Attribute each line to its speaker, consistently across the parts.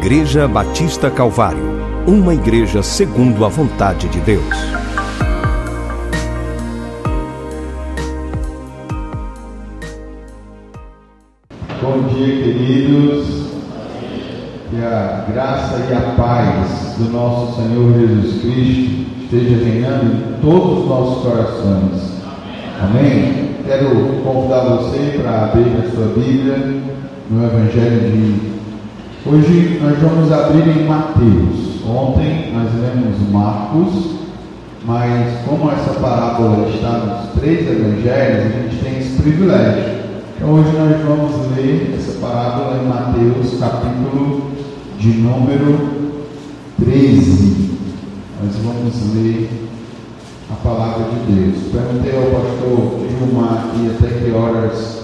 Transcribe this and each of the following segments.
Speaker 1: Igreja Batista Calvário, uma igreja segundo a vontade de Deus.
Speaker 2: Bom dia, queridos. Que a graça e a paz do nosso Senhor Jesus Cristo esteja reinando em todos os nossos corações. Amém? Quero convidar você para abrir a sua Bíblia no Evangelho de Hoje nós vamos abrir em Mateus. Ontem nós lemos Marcos, mas como essa parábola está nos três evangelhos, a gente tem esse privilégio. Então hoje nós vamos ler essa parábola em Mateus, capítulo de número 13. Nós vamos ler a palavra de Deus. Perguntei ao pastor Gilmar aqui até que horas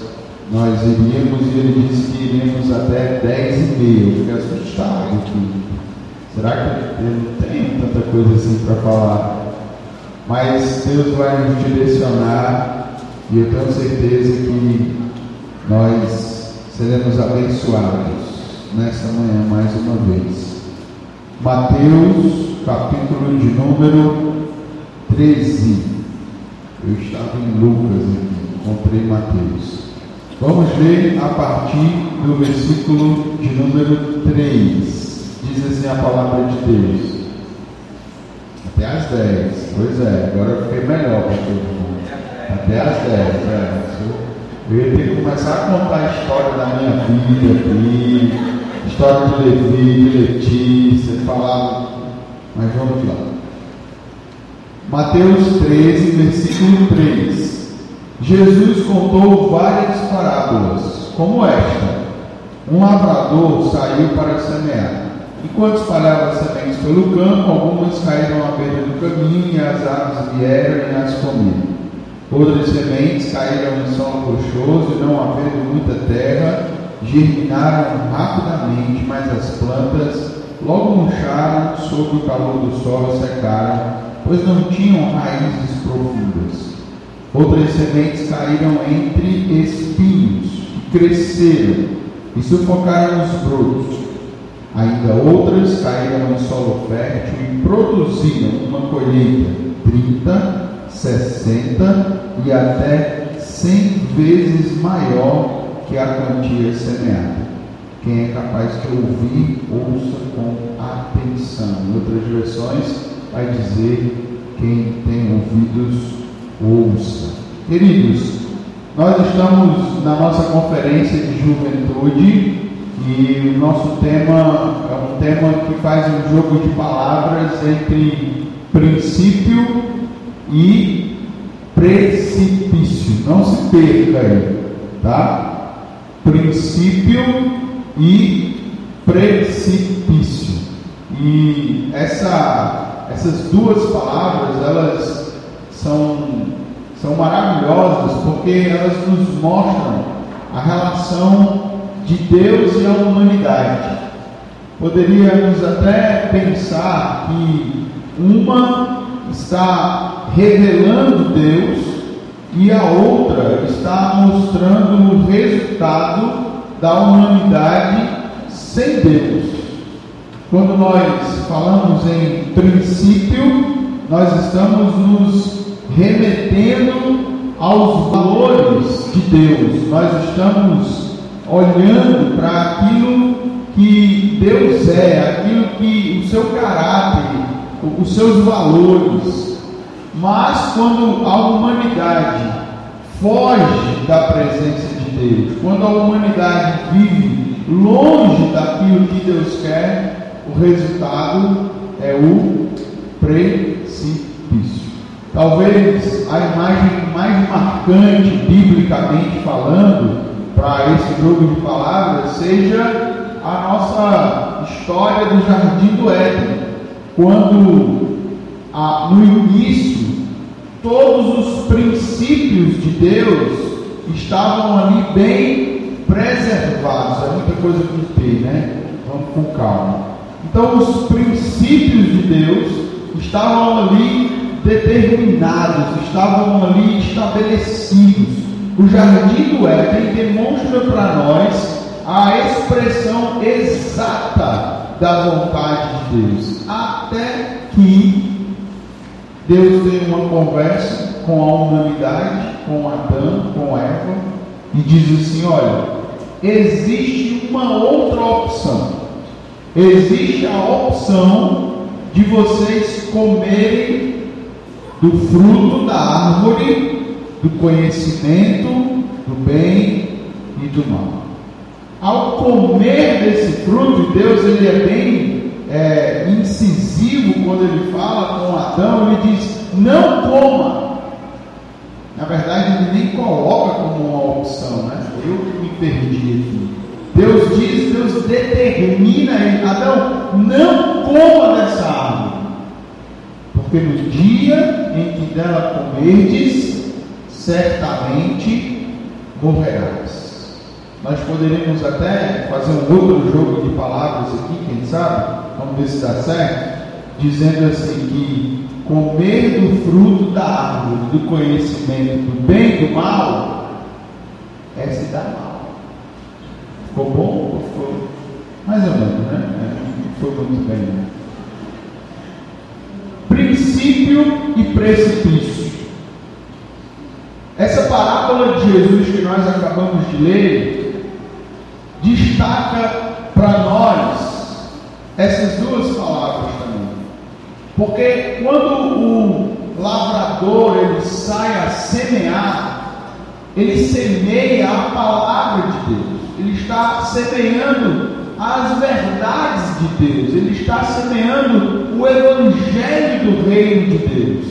Speaker 2: nós iríamos e ele disse que iríamos até 10 e meia. Eu fiquei assustado aqui. Será que eu não tenho tanta coisa assim para falar? Mas Deus vai nos direcionar e eu tenho certeza que nós seremos abençoados nessa manhã mais uma vez. Mateus, capítulo de número 13. Eu estava em Lucas aqui, encontrei Mateus. Vamos ler a partir do versículo de número 3. Diz assim a palavra de Deus. Até às 10. Pois é, agora eu fiquei melhor para todo mundo. Até às 10. É. Eu ia ter que começar a contar a história da minha vida aqui, história de Levi, de Letícia, falar. Mas vamos lá. Mateus 13, versículo 3. Jesus contou várias parábolas, como esta. Um lavrador saiu para semear. Enquanto espalhava sementes pelo campo, algumas caíram à beira do caminho e as aves vieram e as comiam. Outras sementes caíram em solo rochoso e, não havendo muita terra, germinaram rapidamente, mas as plantas logo murcharam sob o calor do sol e secaram, pois não tinham raízes profundas. Outras sementes caíram entre espinhos, cresceram e sufocaram os brotos. Ainda outras caíram em solo fértil e produziram uma colheita 30, 60 e até 100 vezes maior que a quantia semeada. Quem é capaz de ouvir, ouça com atenção. Em outras versões, vai dizer: quem tem ouvidos, ouça. Queridos, nós estamos na nossa conferência de juventude e o nosso tema é um tema que faz um jogo de palavras entre princípio e precipício. Não se perca aí, tá? Princípio e precipício. E essa, essas duas palavras, elas são, são maravilhosas porque elas nos mostram a relação de Deus e a humanidade. Poderíamos até pensar que uma está revelando Deus e a outra está mostrando o resultado da humanidade sem Deus. Quando nós falamos em princípio, nós estamos nos remetendo aos valores de Deus. Nós estamos olhando para aquilo que Deus é, aquilo que o seu caráter, os seus valores. Mas quando a humanidade foge da presença de Deus, quando a humanidade vive longe daquilo que Deus quer, o resultado é o precipício. Talvez a imagem mais marcante, biblicamente falando, para esse jogo de palavras, seja a nossa história do Jardim do Éden, quando no início todos os princípios de Deus estavam ali bem preservados. É muita coisa com P, né? Vamos com calma. Então, os princípios de Deus estavam ali determinados, estavam ali estabelecidos. O jardim do Éden demonstra para nós a expressão exata da vontade de Deus. Até que Deus tem uma conversa com a humanidade, com Adão, com Eva, e diz assim: olha, existe uma outra opção. Existe a opção de vocês comerem do fruto da árvore do conhecimento do bem e do mal. Ao comer desse fruto, Deus ele é bem é, incisivo quando ele fala com Adão, ele diz: não coma. Na verdade, ele nem coloca como uma opção, né? Eu que me perdi aqui. Deus diz, Deus determina ele, Adão, não coma dessa árvore. No dia em que dela comerdes, certamente morrerás. Nós poderíamos até fazer um outro jogo de palavras aqui, quem sabe? Vamos ver se dá certo. Dizendo assim que comer do fruto da árvore do conhecimento do bem e do mal é se dar mal. Ficou bom ou ficou mais ou menos, né? É, foi muito bem. Né? Princípio e precipício. Essa parábola de Jesus que nós acabamos de ler destaca para nós essas duas palavras também. Porque quando o lavrador ele sai a semear, ele semeia a palavra de Deus. Ele está semeando as verdades de Deus. Ele está semeando o evangelho do reino de Deus.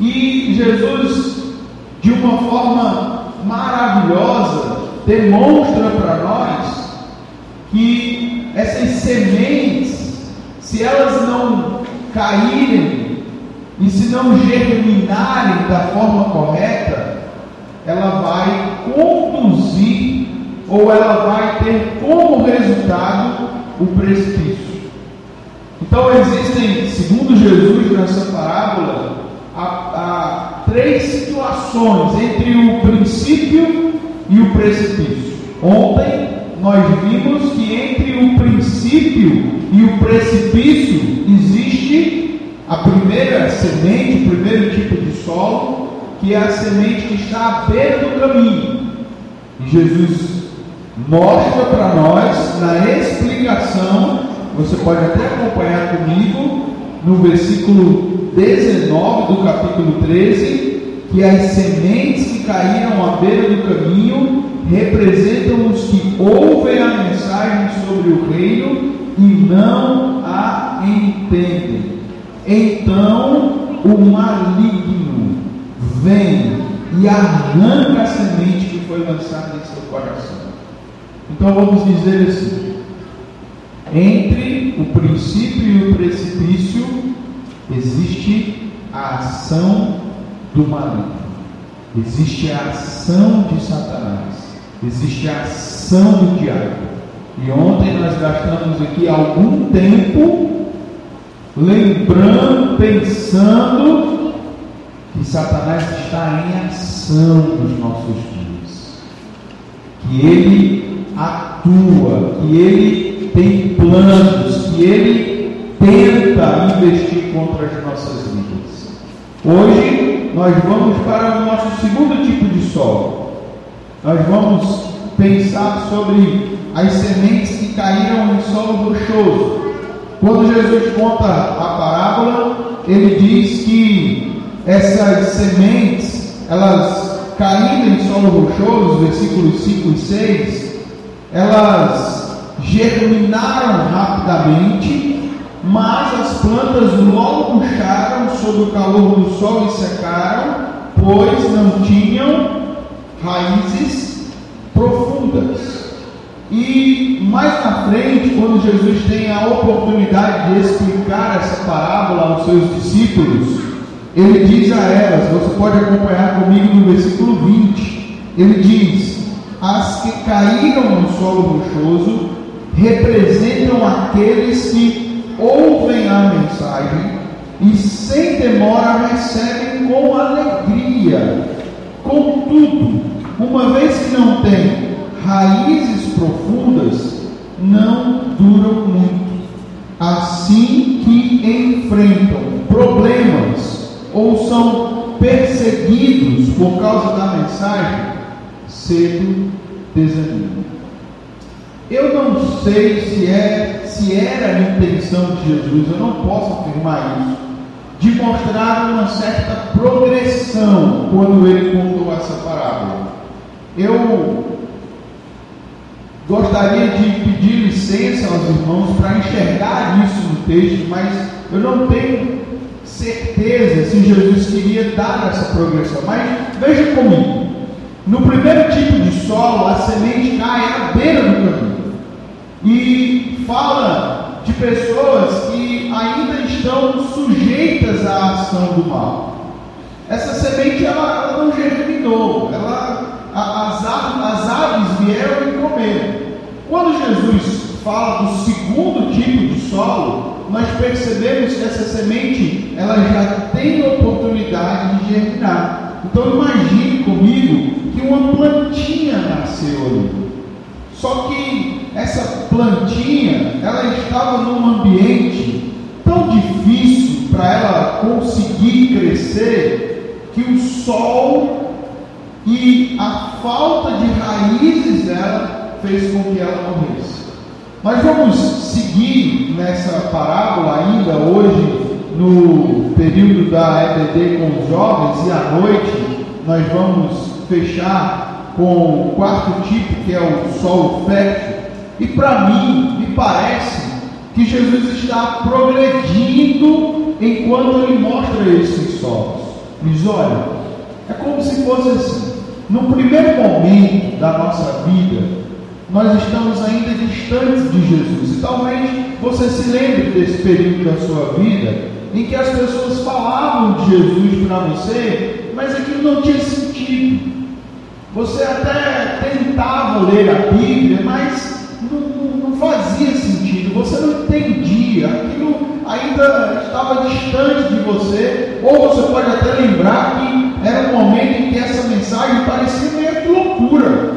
Speaker 2: E Jesus de uma forma maravilhosa, demonstra para nós que essas sementes, se elas não caírem e se não germinarem da forma correta, ela vai conduzir ou ela vai ter como resultado o precipício. Então existem, segundo Jesus nessa parábola, a, a três situações entre o princípio e o precipício. Ontem nós vimos que entre o princípio e o precipício existe a primeira semente, o primeiro tipo de solo, que é a semente que está à beira do caminho. E Jesus mostra para nós na explicação, você pode até acompanhar comigo, no versículo 19 do capítulo 13, que as sementes que caíram à beira do caminho representam os que ouvem a mensagem sobre o reino e não a entendem. Então o maligno vem e arranca a semente que foi lançada em seu coração. Então vamos dizer assim: entre o princípio e o precipício existe a ação do maligno. Existe a ação de Satanás. Existe a ação do diabo. E ontem nós gastamos aqui algum tempo lembrando, pensando que Satanás está em ação nos nossos dias. Que ele atua, que ele tem planos, que ele tenta investir contra as nossas vidas. Hoje nós vamos para o nosso segundo tipo de solo. Nós vamos pensar sobre as sementes que caíram em solo rochoso. Quando Jesus conta a parábola, ele diz que essas sementes, elas caíram em solo rochoso, versículos 5 e 6, elas germinaram rapidamente mas as plantas logo murcharam sob o calor do sol e secaram, pois não tinham raízes profundas. E mais na frente, quando Jesus tem a oportunidade de explicar essa parábola aos seus discípulos, ele diz a elas, você pode acompanhar comigo no versículo 20, ele diz: As que caíram no solo rochoso representam aqueles que ouvem a mensagem e sem demora recebem com alegria. Contudo, uma vez que não tem raízes profundas, não duram muito. Assim que enfrentam problemas ou são perseguidos por causa da mensagem, cedo desanimam. Eu não sei se, é, se era a intenção de Jesus, eu não posso afirmar isso, de mostrar uma certa progressão quando ele contou essa parábola. Eu gostaria de pedir licença aos irmãos para enxergar isso no texto, mas eu não tenho certeza se Jesus queria dar essa progressão. Mas veja comigo. No primeiro tipo de solo, a semente cai à beira do caminho. E fala de pessoas que ainda estão sujeitas à ação do mal. Essa semente ela, ela não germinou, ela, a, as, as aves vieram e comeram. Quando Jesus fala do segundo tipo de solo, nós percebemos que essa semente ela já tem oportunidade de germinar. Então imagine comigo que uma plantinha nasceu ali. Só que essa plantinha ela estava num ambiente tão difícil para ela conseguir crescer que o sol e a falta de raízes dela fez com que ela morresse. Mas vamos seguir nessa parábola ainda hoje, no período da EBD com os jovens, e à noite nós vamos fechar com o quarto tipo, que é o solo fértil. E para mim, me parece que Jesus está progredindo enquanto ele mostra esses solos. Mas olha, é como se fosse assim: no primeiro momento da nossa vida, nós estamos ainda distantes de Jesus. E talvez você se lembre desse período da sua vida em que as pessoas falavam de Jesus para você, mas aquilo não tinha sentido. Você até tentava ler a Bíblia, mas não, não fazia sentido, você não entendia, aquilo ainda estava distante de você, ou você pode até lembrar que era um momento em que essa mensagem parecia meio que loucura.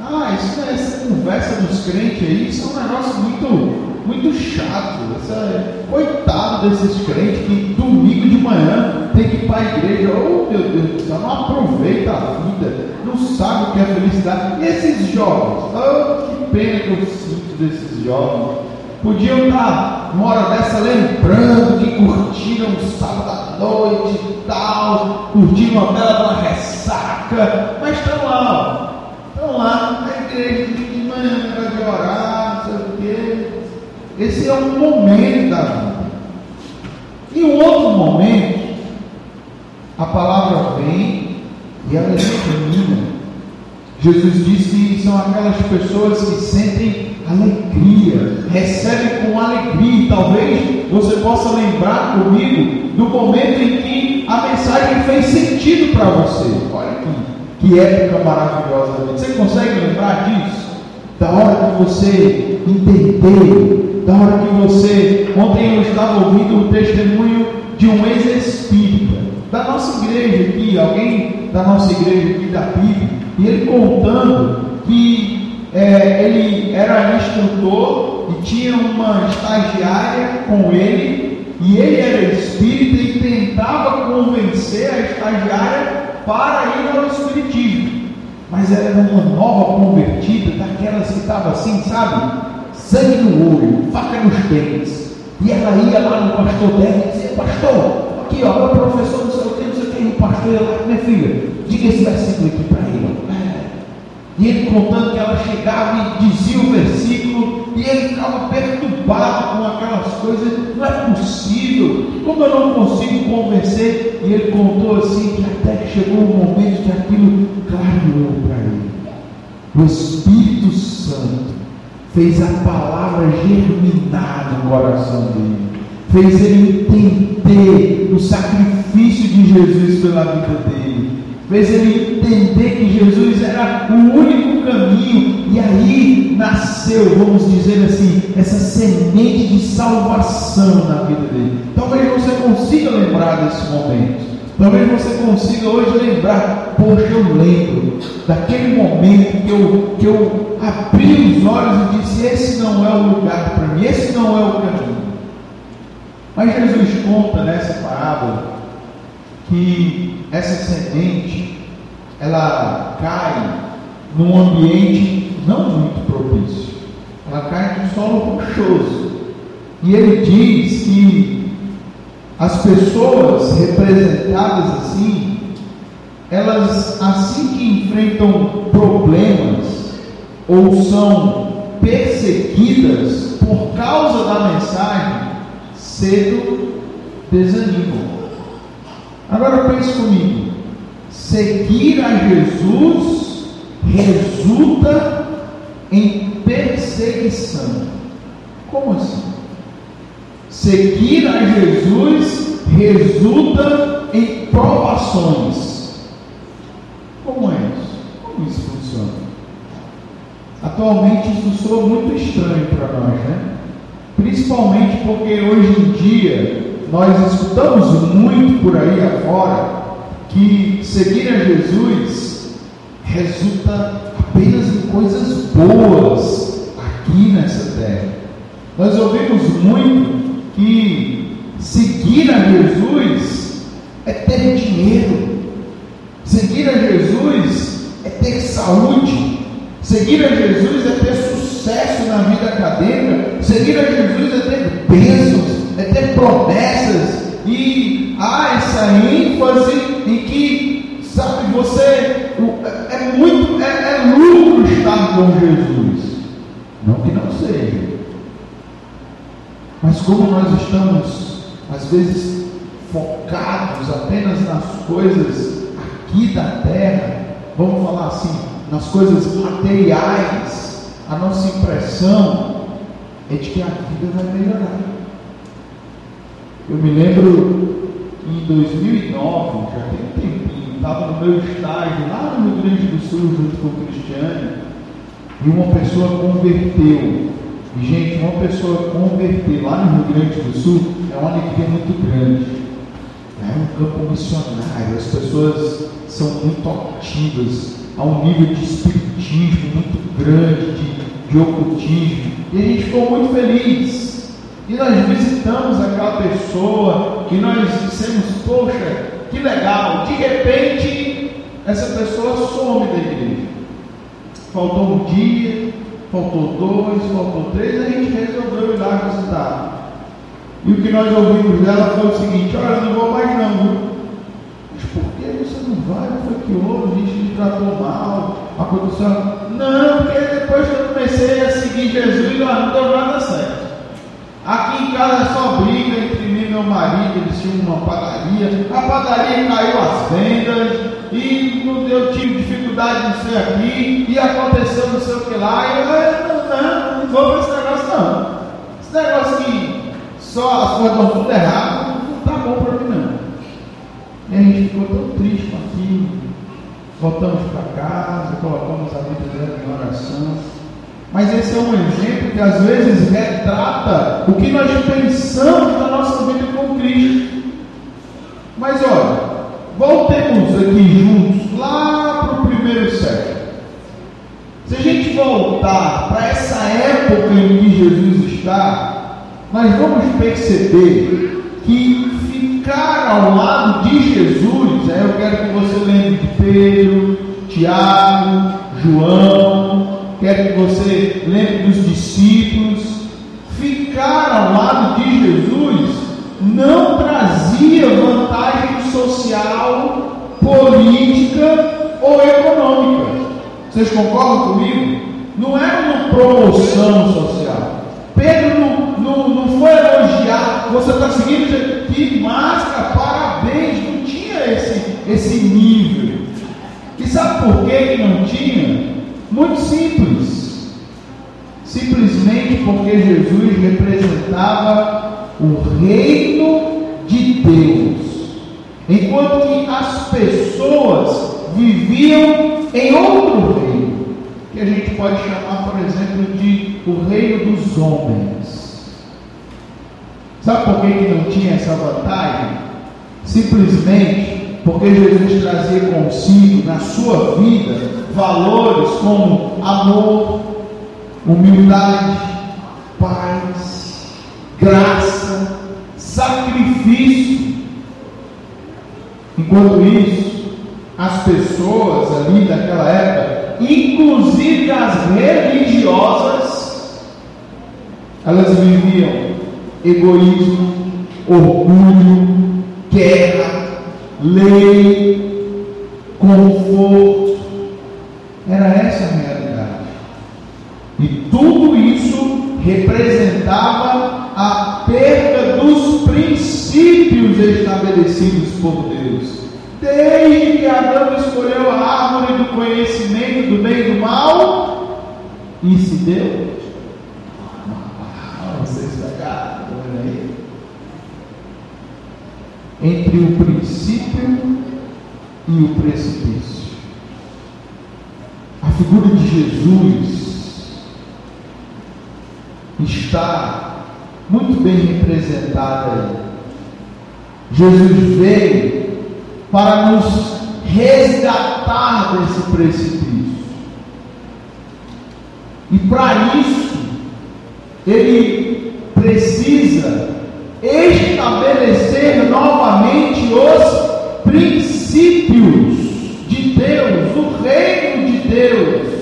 Speaker 2: Ah, isso, é essa conversa dos crentes aí, isso é um negócio muito, muito chato. Essa, coitado desses crentes que domingo de manhã tem que ir para a igreja. Oh meu Deus do céu, não aproveita a vida, não sabe o que é felicidade. E esses jovens, oh, que pena que eu sinto desses jovens. Podiam estar uma hora dessa lembrando que curtiram um sábado à noite e tal, curtiram uma bela ressaca, mas estão lá, Estão lá na igreja de manhã para orar, não sei o quê. Esse é um momento da vida. E um outro momento, a palavra vem e ela determina. Jesus disse que são aquelas pessoas que sentem alegria, recebem com alegria. Talvez você possa lembrar comigo do momento em que a mensagem fez sentido para você. Olha aqui. Que época maravilhosa Você consegue lembrar disso? Da hora que você entendeu, da hora que você. Ontem eu estava ouvindo o testemunho de um ex-espírita, da nossa igreja aqui, alguém da nossa igreja aqui da Bíblia, e ele contando que é, ele era instrutor e tinha uma estagiária com ele, e ele era espírita e tentava convencer a estagiária para ir ao Espiritismo. Mas era uma nova convertida, daquelas que estava assim, sabe? Sangue no olho, faca nos dentes. E ela ia lá no pastor dela e dizia, pastor, aqui ó, meu professor não sei o que, não sei o que, o pastor ia lá, minha filha, diga esse versículo aqui para ele. E ele contando que ela chegava e dizia o versículo, e ele ficava perturbado com aquelas coisas. Não é possível, como eu não consigo convencer? E ele contou assim que até que chegou um momento que aquilo clareou para ele. O Espírito Santo fez a palavra germinar no coração dele, fez ele entender o sacrifício de Jesus pela vida dele fez ele entender que Jesus era o único caminho, e aí nasceu, vamos dizer assim, essa semente de salvação na vida dele. Talvez você consiga lembrar desse momento. Talvez você consiga hoje lembrar, poxa, eu lembro daquele momento que eu, que eu abri os olhos e disse: esse não é o lugar para mim, esse não é o caminho. Mas Jesus conta nessa parábola que essa semente ela cai num ambiente não muito propício. Ela cai num solo rochoso. E ele diz que as pessoas representadas assim, elas assim que enfrentam problemas ou são perseguidas por causa da mensagem, cedo desanimam. Agora pense comigo. Seguir a Jesus resulta em perseguição. Como assim? Seguir a Jesus resulta em provações. Como é isso? Como isso funciona? Atualmente isso soa muito estranho para nós, né? Principalmente porque hoje em dia nós escutamos muito por aí afora que seguir a Jesus resulta apenas em coisas boas aqui nessa terra. Nós ouvimos muito que seguir a Jesus é ter dinheiro, seguir a Jesus é ter saúde, seguir a Jesus é ter sucesso na vida acadêmica, seguir a Jesus é ter bênçãos, é ter promessas, e há essa ênfase em que, sabe, você é muito, é, é lucro estar com Jesus. Não que não seja. Mas como nós estamos, às vezes, focados apenas nas coisas aqui da terra, vamos falar assim, nas coisas materiais, a nossa impressão é de que a vida vai melhorar. Eu me lembro em 2009, já tem um tempinho, estava no meu estágio lá no Rio Grande do Sul, junto com o Cristiano, e uma pessoa converteu. E, gente, uma pessoa converter lá no Rio Grande do Sul é uma alegria muito grande. É um campo missionário, as pessoas são muito ativas, há um nível de espiritismo muito grande, de, de ocultismo, e a gente ficou muito feliz. E nós visitamos aquela pessoa que nós dissemos, poxa, que legal. De repente, essa pessoa some da igreja. Faltou um dia, faltou dois, faltou três, a gente resolveu ir lá visitar. E o que nós ouvimos dela foi o seguinte, olha, eu não vou mais não, viu? Mas por que você não vai? Foi que houve, a gente me tratou mal, aconteceu. Não, porque depois que eu comecei a seguir Jesus, não deu nada certo. Aqui em casa é só briga entre mim e meu marido, eles tinham uma padaria, a padaria caiu as vendas, e não deu, tive dificuldade não sei aqui, e aconteceu não sei o que lá, e eu não, não, não vou para esse negócio não. Esse negócio que só as coisas estão tudo errado, não está bom para mim não. E a gente ficou tão triste com aquilo, voltamos para casa, colocamos a vida dela em oração. Mas esse é um exemplo que às vezes retrata o que nós pensamos da nossa vida com Cristo. Mas olha, voltemos aqui juntos lá para o primeiro século. Se a gente voltar para essa época em que Jesus está, nós vamos perceber que ficar ao lado de Jesus, é, eu quero que você lembre de Pedro, Tiago, João, quero que você lembre dos discípulos. Ficar ao lado de Jesus não trazia vantagem social, política ou econômica. Vocês concordam comigo? Não era uma promoção social. Pedro não, não, não foi elogiar. Você está seguindo? Que máscara, parabéns. Não tinha esse, esse nível. E sabe por que não tinha? Muito simples. Simplesmente porque Jesus representava o reino de Deus. Enquanto que as pessoas viviam em outro reino, que a gente pode chamar, por exemplo, de o reino dos homens. Sabe por que, não tinha essa vantagem? Simplesmente porque Jesus trazia consigo na sua vida valores como amor, humildade, paz, graça, sacrifício. Enquanto isso, as pessoas ali daquela época, inclusive as religiosas, elas viviam egoísmo, orgulho, guerra, lei, conforto. Era essa a realidade. E tudo isso representava a perda princípios estabelecidos por Deus. Desde que Adão escolheu a árvore do conhecimento do bem e do mal, e se deu. Aí entre o princípio e o precipício. A figura de Jesus está muito bem representada aí. Jesus veio para nos resgatar desse precipício. E para isso, ele precisa estabelecer novamente os princípios de Deus, o reino de Deus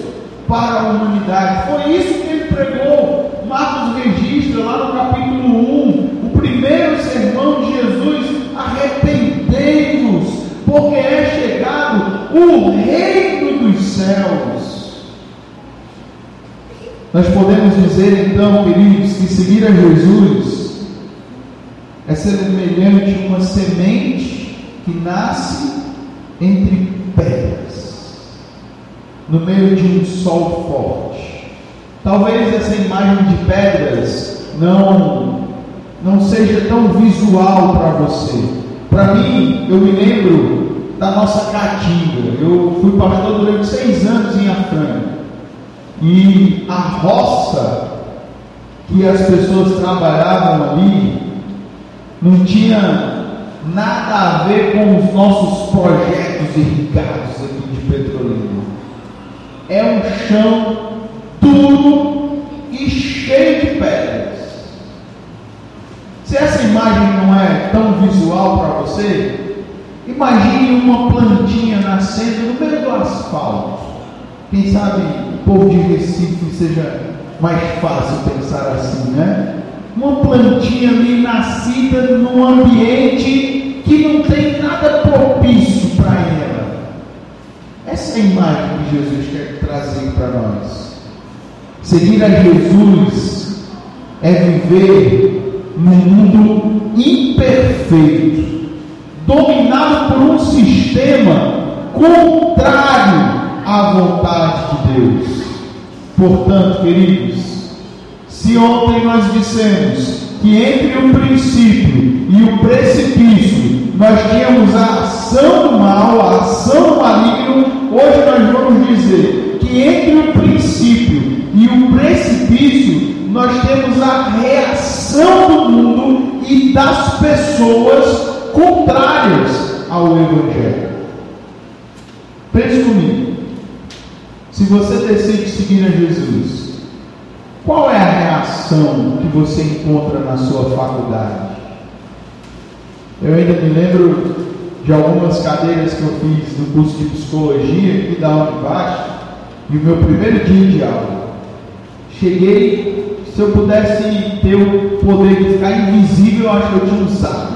Speaker 2: para a humanidade. Foi isso que ele pregou. Marcos registra lá no capítulo 1, o primeiro sermão de Jesus: arrependei-vos, porque é chegado o reino dos céus. Nós podemos dizer então, queridos, que seguir a Jesus é semelhante a uma semente que nasce entre pedras, no meio de um sol forte. Talvez essa imagem de pedras não, não seja tão visual para você. Para mim, eu me lembro da nossa caatinga. Eu fui pastor durante seis anos em Afrânio. E a roça que as pessoas trabalhavam ali não tinha nada a ver com os nossos projetos irrigados aqui de Petrolina. É um chão duro e cheio de pedras. Se essa imagem não é tão visual para você, imagine uma plantinha nascendo no meio do asfalto. Quem sabe o povo de Recife seja mais fácil pensar assim, né? uma plantinha ali nascida num ambiente que não tem nada propício para ela. Essa é a imagem que Jesus quer trazer para nós. Seguir a Jesus é viver num mundo imperfeito, dominado por um sistema contrário à vontade de Deus. Portanto, queridos, se ontem nós dissemos que entre o princípio e o precipício nós tínhamos a ação do mal, a ação do maligno, hoje nós vamos dizer que entre o princípio e o precipício nós temos a reação do mundo e das pessoas ao Evangelho. Pense comigo. Se você decide seguir a Jesus, qual é a reação que você encontra na sua faculdade? Eu ainda me lembro de algumas cadeiras que eu fiz no curso de psicologia aqui da Univasf e o meu primeiro dia de aula. Cheguei, se eu pudesse ter o poder de ficar invisível, eu acho que eu tinha um saco.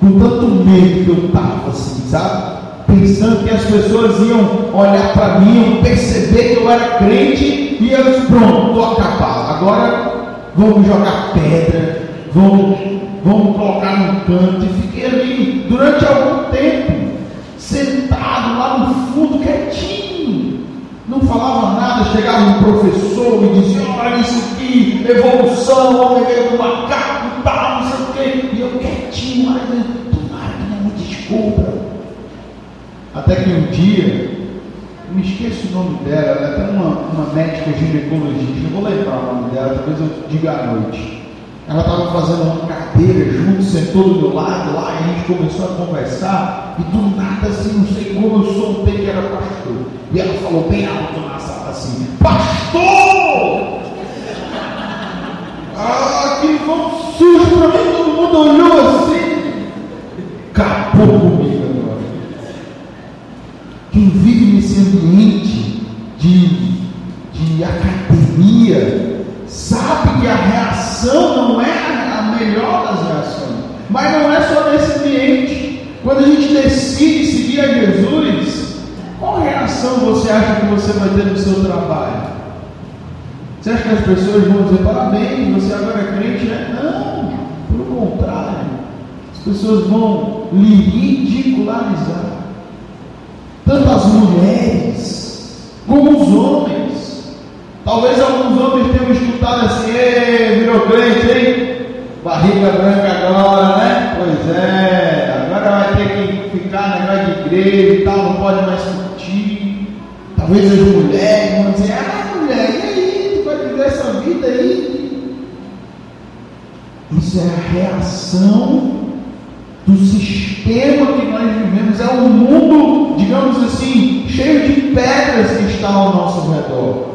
Speaker 2: Com tanto medo que eu estava assim, sabe? pensando que as pessoas iam olhar para mim, iam perceber que eu era crente e eu disse, pronto, estou acabado. Agora vamos jogar pedra, vamos, vamos colocar no canto. E fiquei ali durante algum tempo, sentado lá no fundo, quietinho. Não falava nada, chegava um professor e dizia, olha isso aqui, evolução, homem veio do macaco, tal, não sei o quê. E eu quietinho, mas tomara que não me descubra. Até que um dia, me esqueço o nome dela, ela é até uma, uma médica ginecologista, não vou lembrar o nome dela, talvez eu diga à noite. Ela estava fazendo uma cadeira junto, sentou do meu lado lá, e a gente começou a conversar, e do nada assim, não sei como eu soltei que era pastor. E ela falou bem alto na sala assim, pastor! Ah, que foi sujo para mim, todo mundo olhou assim, acabou comigo. Quem vive nesse ambiente de, de academia, sabe que a reação não é a melhor das reações. Mas não é só nesse ambiente. Quando a gente decide seguir a Jesus, qual reação você acha que você vai ter no seu trabalho? Você acha que as pessoas vão dizer parabéns, você agora é crente, né? Não, pelo contrário. As pessoas vão lhe ridicularizar. Tanto as mulheres como os homens. Talvez alguns homens tenham escutado assim, virou crente, hein? Barriga branca agora, né? Pois é, agora vai ter que ficar negócio de igreja e tal, não pode mais curtir. Talvez as mulheres vão dizer, ah mulher, e aí? Tu vai viver essa vida aí? Isso é a reação do sistema que nós vivemos. É um mundo, digamos assim, cheio de pedras que está ao nosso redor.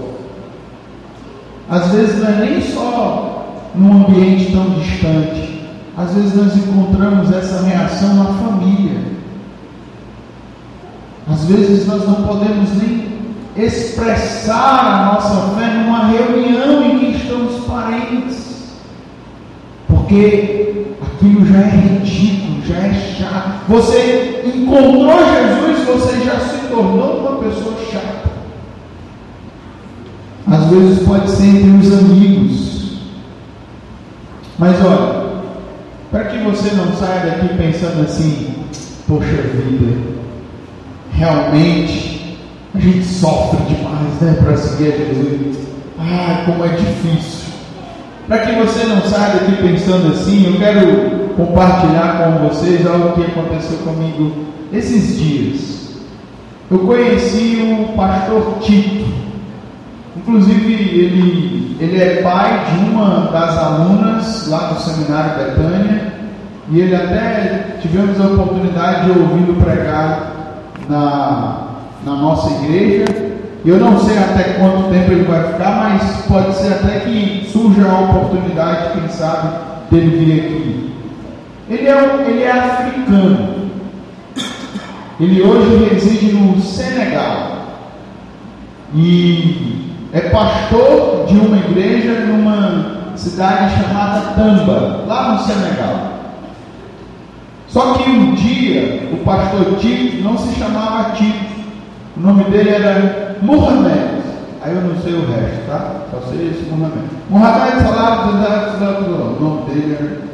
Speaker 2: Às vezes não é nem só num ambiente tão distante. Às vezes nós encontramos essa reação na família. Às vezes nós não podemos nem expressar a nossa fé numa reunião em que estamos parentes, porque aquilo já é ridículo, já é chato. Você encontrou Jesus, você já se tornou uma pessoa chata. Às vezes pode ser entre os amigos, mas olha, para que você não saia daqui pensando assim, poxa vida, realmente a gente sofre demais, né, para seguir a Jesus. Ah, como é difícil. Para que você não saia daqui pensando assim, eu quero compartilhar com vocês algo que aconteceu comigo esses dias. Eu conheci o pastor Tito. Inclusive, ele, ele é pai de uma das alunas lá do Seminário Betânia, e ele até tivemos a oportunidade de ouvi-lo pregar na, na nossa igreja. Eu não sei até quanto tempo ele vai ficar, mas pode ser até que surja a oportunidade, quem sabe, dele vir aqui. Ele é, um, ele é africano. Ele hoje reside no Senegal. E é pastor de uma igreja numa cidade chamada Tamba, lá no Senegal. Só que um dia o pastor Tito não se chamava Tito, o nome dele era Muhammad. Aí eu não sei o resto, tá? Só sei esse Muhammad. Muhammad Salah, o nome dele era.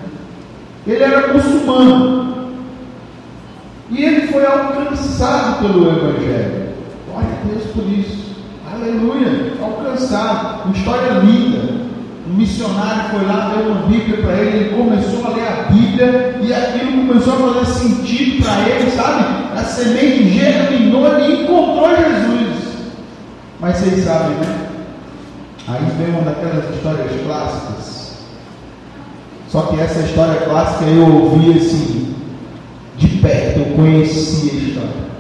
Speaker 2: Ele era muçulmano. E ele foi alcançado pelo Evangelho. Glória a Deus por isso. Aleluia, alcançado. Uma história linda. Um missionário foi lá, deu uma Bíblia para ele, ele começou a ler a Bíblia e aquilo começou a fazer sentido para ele, sabe? A semente germinou e encontrou Jesus. Mas vocês sabem, né? Aí vem uma daquelas histórias clássicas. Só que essa história clássica eu ouvi assim, de perto, eu conhecia a história.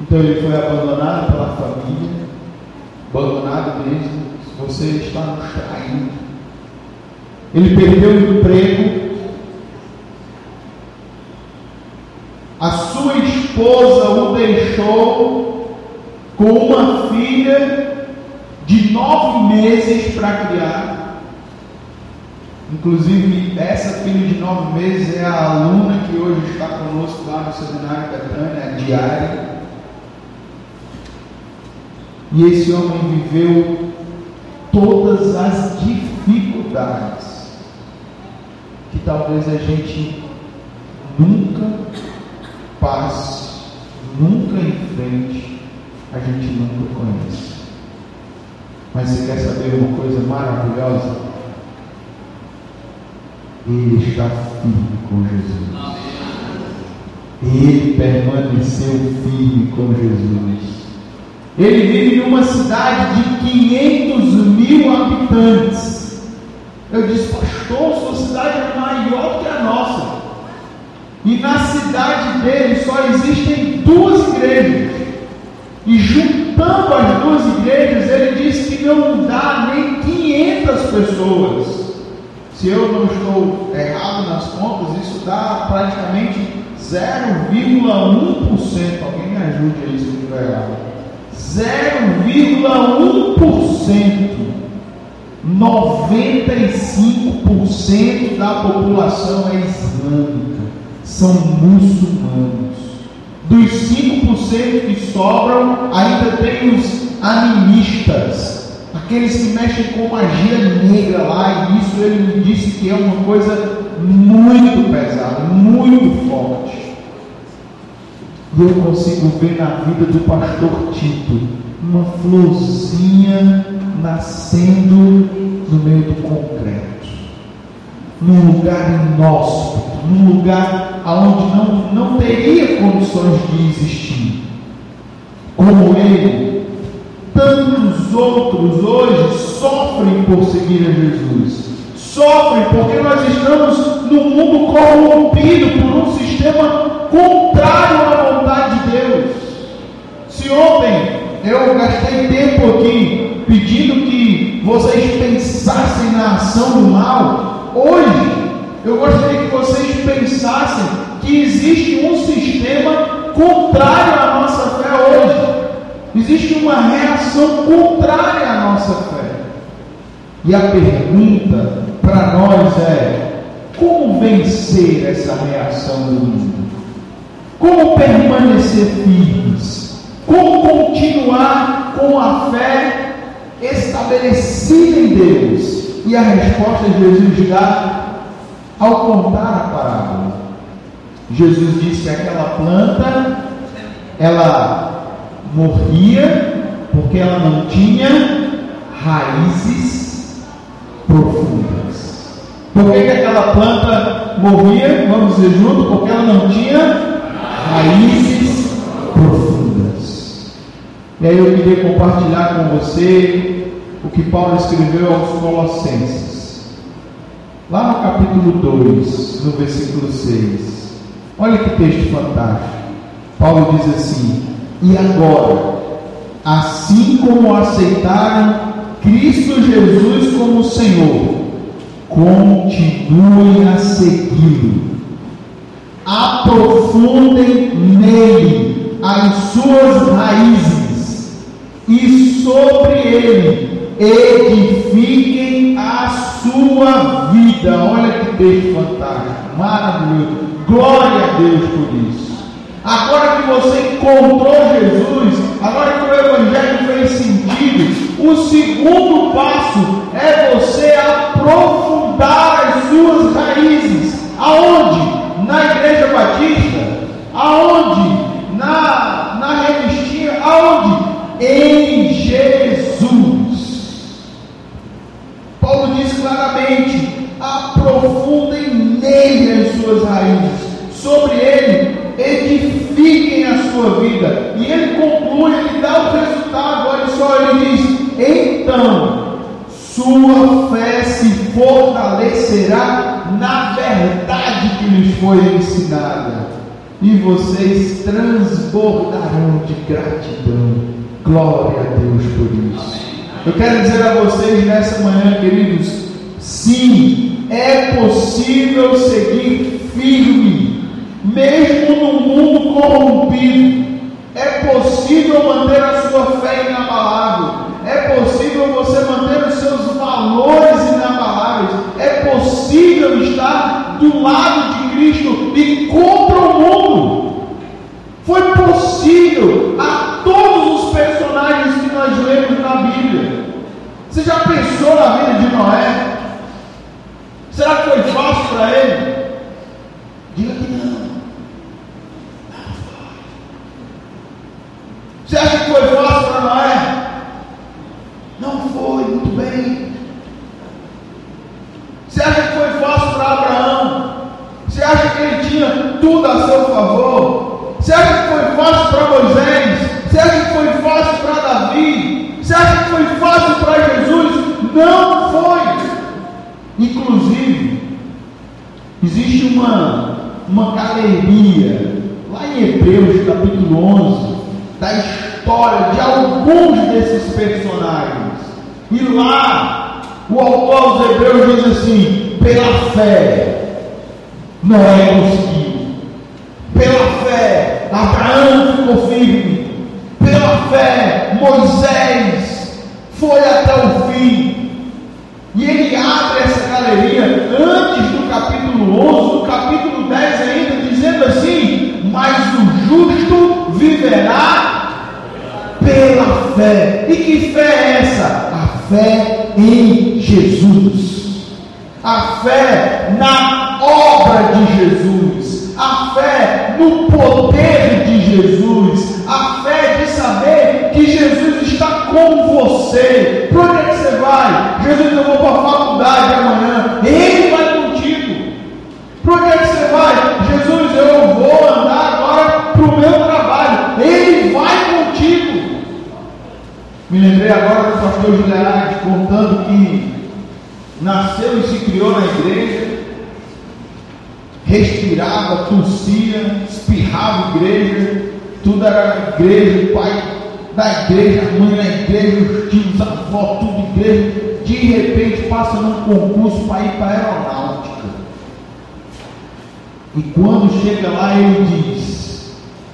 Speaker 2: Então ele foi abandonado pela família, abandonado mesmo. Você está nos traindo. Ele perdeu o emprego. A sua esposa o deixou com uma filha de nove meses para criar. Inclusive, essa filha de nove meses é a aluna que hoje está conosco lá no seminário Betânia, a diária. E esse homem viveu todas as dificuldades que talvez a gente nunca passe, nunca enfrente, a gente nunca conhece. Mas você quer saber uma coisa maravilhosa? Ele está firme com Jesus. Ele permaneceu firme com Jesus. Ele vive numa cidade de 500 mil habitantes. Eu disse, pastor, sua cidade é maior que a nossa. E na cidade dele só existem duas igrejas. E juntando as duas igrejas, ele disse que não dá nem 500 pessoas. Se eu não estou errado nas contas, isso dá praticamente 0,1%. Alguém me ajude aí se eu estiver errado. 0,1%. 95% da população é islâmica, são muçulmanos. Dos 5% que sobram, ainda tem os animistas, aqueles que mexem com magia negra lá, e isso ele me disse que é uma coisa muito pesada, muito forte. E eu consigo ver na vida do pastor Tito uma florzinha nascendo no meio do concreto, num lugar inóspito, num lugar onde não, não teria condições de existir. Como ele, tantos outros hoje sofrem por seguir a Jesus. Sofrem porque nós estamos num mundo corrompido por um sistema contrário à vontade de Deus. Se ontem eu gastei tempo aqui pedindo que vocês pensassem na ação do mal. Hoje, eu gostaria que vocês pensassem que existe um sistema contrário à nossa fé hoje. Existe uma reação contrária à nossa fé. E a pergunta para nós é: como vencer essa reação do mundo? Como permanecer firmes? Como continuar com a fé estabelecida em Deus? E a resposta de Jesus dá ao contar a parábola. Jesus disse que aquela planta ela morria porque ela não tinha raízes profundas. Por que, que aquela planta morria? Vamos dizer junto, porque ela não tinha raízes profundas. E aí eu queria compartilhar com você o que Paulo escreveu aos Colossenses. Lá no capítulo 2, no versículo 6. Olha que texto fantástico. Paulo diz assim: E agora, assim como aceitaram Cristo Jesus como Senhor, continuem a segui-lo aprofundem nele as suas raízes e sobre ele edifiquem a sua vida. Olha que texto fantástico, maravilhoso. Glória a Deus por isso. Agora que você encontrou Jesus, agora que o Evangelho fez sentido, o segundo passo é você aprofundar as suas raízes. Aonde? na igreja batista, aonde? Aprofundem nele as suas raízes, sobre ele edifiquem a sua vida. E ele conclui, ele dá o resultado, olha só, ele diz: então sua fé se fortalecerá na verdade que lhes foi ensinada, e vocês transbordarão de gratidão. Glória a Deus por isso. Eu quero dizer a vocês nessa manhã, queridos, sim, é possível seguir firme, mesmo no mundo corrompido. É possível manter a sua fé inabalável é possível você manter os seus valores inabaláveis, é possível estar do lado de Cristo e contra o mundo. Foi possível a todos os personagens que nós lemos na Bíblia. Você já pensou na vida de Noé? Será que foi fácil para ele? Diga que não. Você acha que foi fácil para Noé? Não foi muito bem. Você acha que foi fácil para Abraão? Você acha que ele tinha tudo a seu favor? Você acha que foi fácil para Moisés? Você acha que foi fácil para Davi? Você acha que foi fácil para Jesus? Não foi. Inclusive, existe uma, uma galeria, lá em Hebreus capítulo 11, da história de alguns desses personagens. E lá, o autor aos Hebreus diz assim: pela fé, Noé conseguiu. Pela fé, Abraão ficou firme. Pela fé, Moisés foi até o fim. E ele abre essa galeria antes do capítulo 11, no capítulo 10 ainda, dizendo assim: Mas o justo viverá pela fé. E que fé é essa? A fé em Jesus. A fé na obra de Jesus. A fé no poder de Jesus. A fé de saber que Jesus está com você. Para onde é que você vai? Jesus, eu vou para a faculdade amanhã. Ele vai contigo. Para onde é que você vai? Jesus, eu vou andar agora para o meu trabalho. Ele vai contigo. Me lembrei agora do pastor Juliardi contando que nasceu e se criou na igreja, respirava, tossia, espirrava igreja, tudo era igreja, o pai da igreja, a mãe da igreja, os tios, a avó, tudo igreja. De repente passa num concurso para ir para a aeronáutica. E quando chega lá, ele diz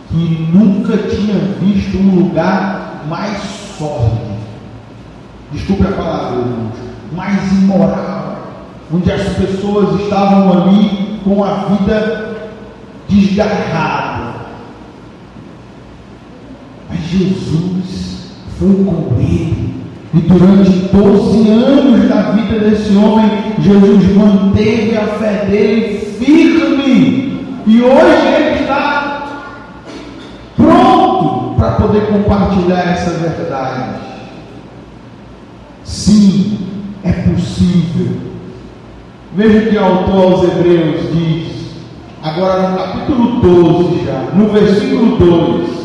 Speaker 2: que nunca tinha visto um lugar mais sórdido. Desculpe a palavra, irmãos, mais imoral, onde as pessoas estavam ali com a vida desgarrada mas Jesus foi com ele. E durante 12 anos da vida desse homem, Jesus manteve a fé dele firme. E hoje ele está pronto para poder compartilhar essa verdade. Sim, é possível. Veja que o autor aos Hebreus diz, agora no capítulo 12 já, no versículo 2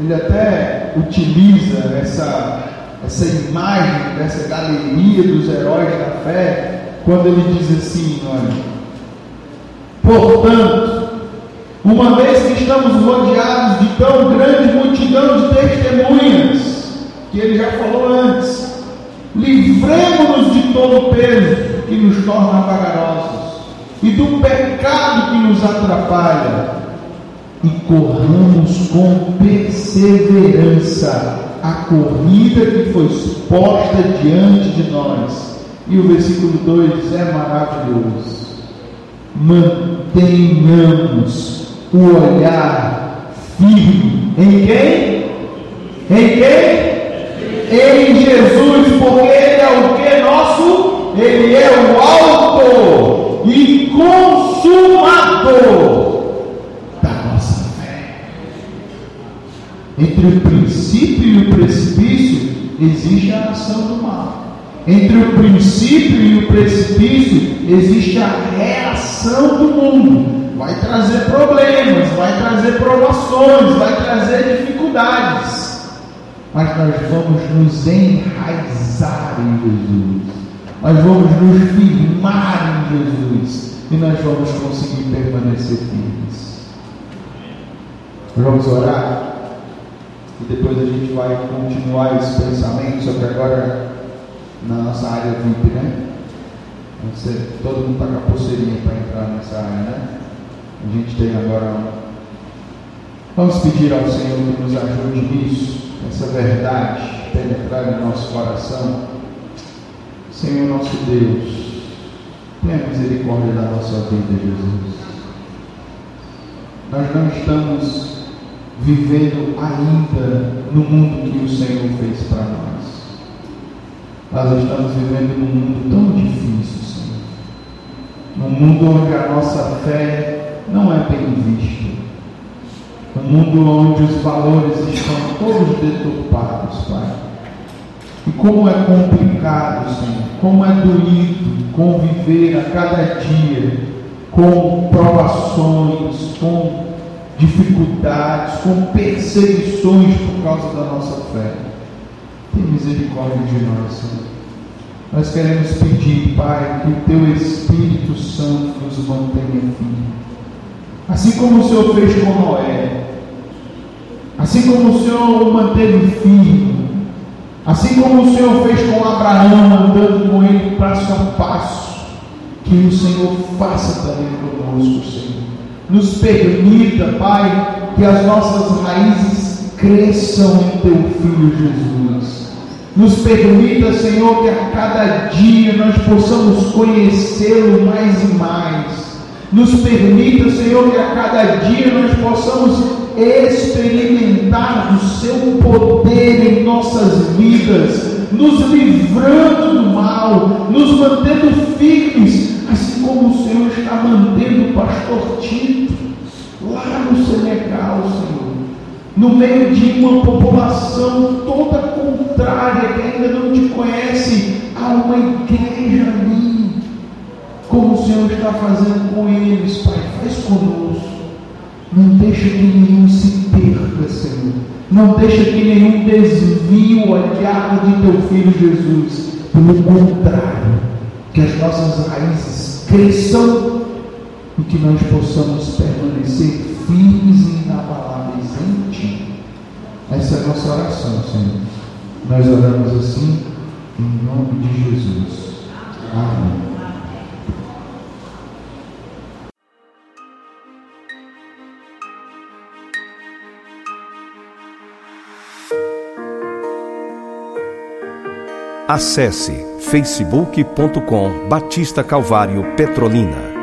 Speaker 2: ele até utiliza essa, essa imagem dessa galeria dos heróis da fé, quando ele diz assim: olha, portanto, uma vez que estamos rodeados de tão grande multidão de testemunhas, que ele já falou antes, livremos-nos de todo o peso que nos torna vagarosos e do pecado que nos atrapalha e corramos com perseverança a corrida que foi exposta diante de nós. E o versículo 2 é maravilhoso. Mantenhamos o olhar firme em quem? Em quem? Em Jesus, porque Ele é o que nosso? Ele é o autor e consumador Entre o princípio e o precipício existe a ação do mal. Entre o princípio e o precipício existe a reação do mundo. Vai trazer problemas, vai trazer provações, vai trazer dificuldades. Mas nós vamos nos enraizar em Jesus. Nós vamos nos firmar em Jesus. E nós vamos conseguir permanecer firmes. Vamos orar? e depois a gente vai continuar esse pensamento, só que agora na nossa área VIP, né? Você, todo mundo está com a pulseirinha para entrar nessa área, né? A gente tem agora. Vamos pedir ao Senhor que nos ajude nisso, essa verdade penetrar em nosso coração. Senhor nosso Deus, tenha misericórdia da nossa vida, Jesus. Nós não estamos vivendo ainda no mundo que o Senhor fez para nós. Nós estamos vivendo num mundo tão difícil, Senhor. Num mundo onde a nossa fé não é bem vista. Um mundo onde os valores estão todos deturpados, Pai. E como é complicado, Senhor, como é doído conviver a cada dia com provações, com dificuldades, com perseguições por causa da nossa fé. Tem misericórdia de nós, Senhor. Nós queremos pedir, Pai, que o Teu Espírito Santo nos mantenha firme. Assim como o Senhor fez com Noé, assim como o Senhor o manteve firme, assim como o Senhor fez com Abraão, andando com ele passo a passo, que o Senhor faça também conosco, Senhor. Nos permita, Pai, que as nossas raízes cresçam em Teu Filho Jesus. Nos permita, Senhor, que a cada dia nós possamos conhecê-lo mais e mais. Nos permita, Senhor, que a cada dia nós possamos experimentar do seu poder em nossas vidas, nos livrando do mal, nos mantendo firmes, assim como o Senhor está mantendo o pastor Tito lá no Senegal, Senhor, no meio de uma população toda contrária que ainda não te conhece, há uma igreja ali, como o Senhor está fazendo com eles, Pai, faz conosco. Não deixa que nenhum se perca, Senhor. Não deixa que nenhum desvie o olhar de teu filho Jesus. Pelo contrário, que as nossas raízes cresçam e que nós possamos permanecer firmes e inabaláveis em Ti. Essa é a nossa oração, Senhor. Nós oramos assim, em nome de Jesus. Amém.
Speaker 1: Acesse facebook.com Batista Calvário Petrolina.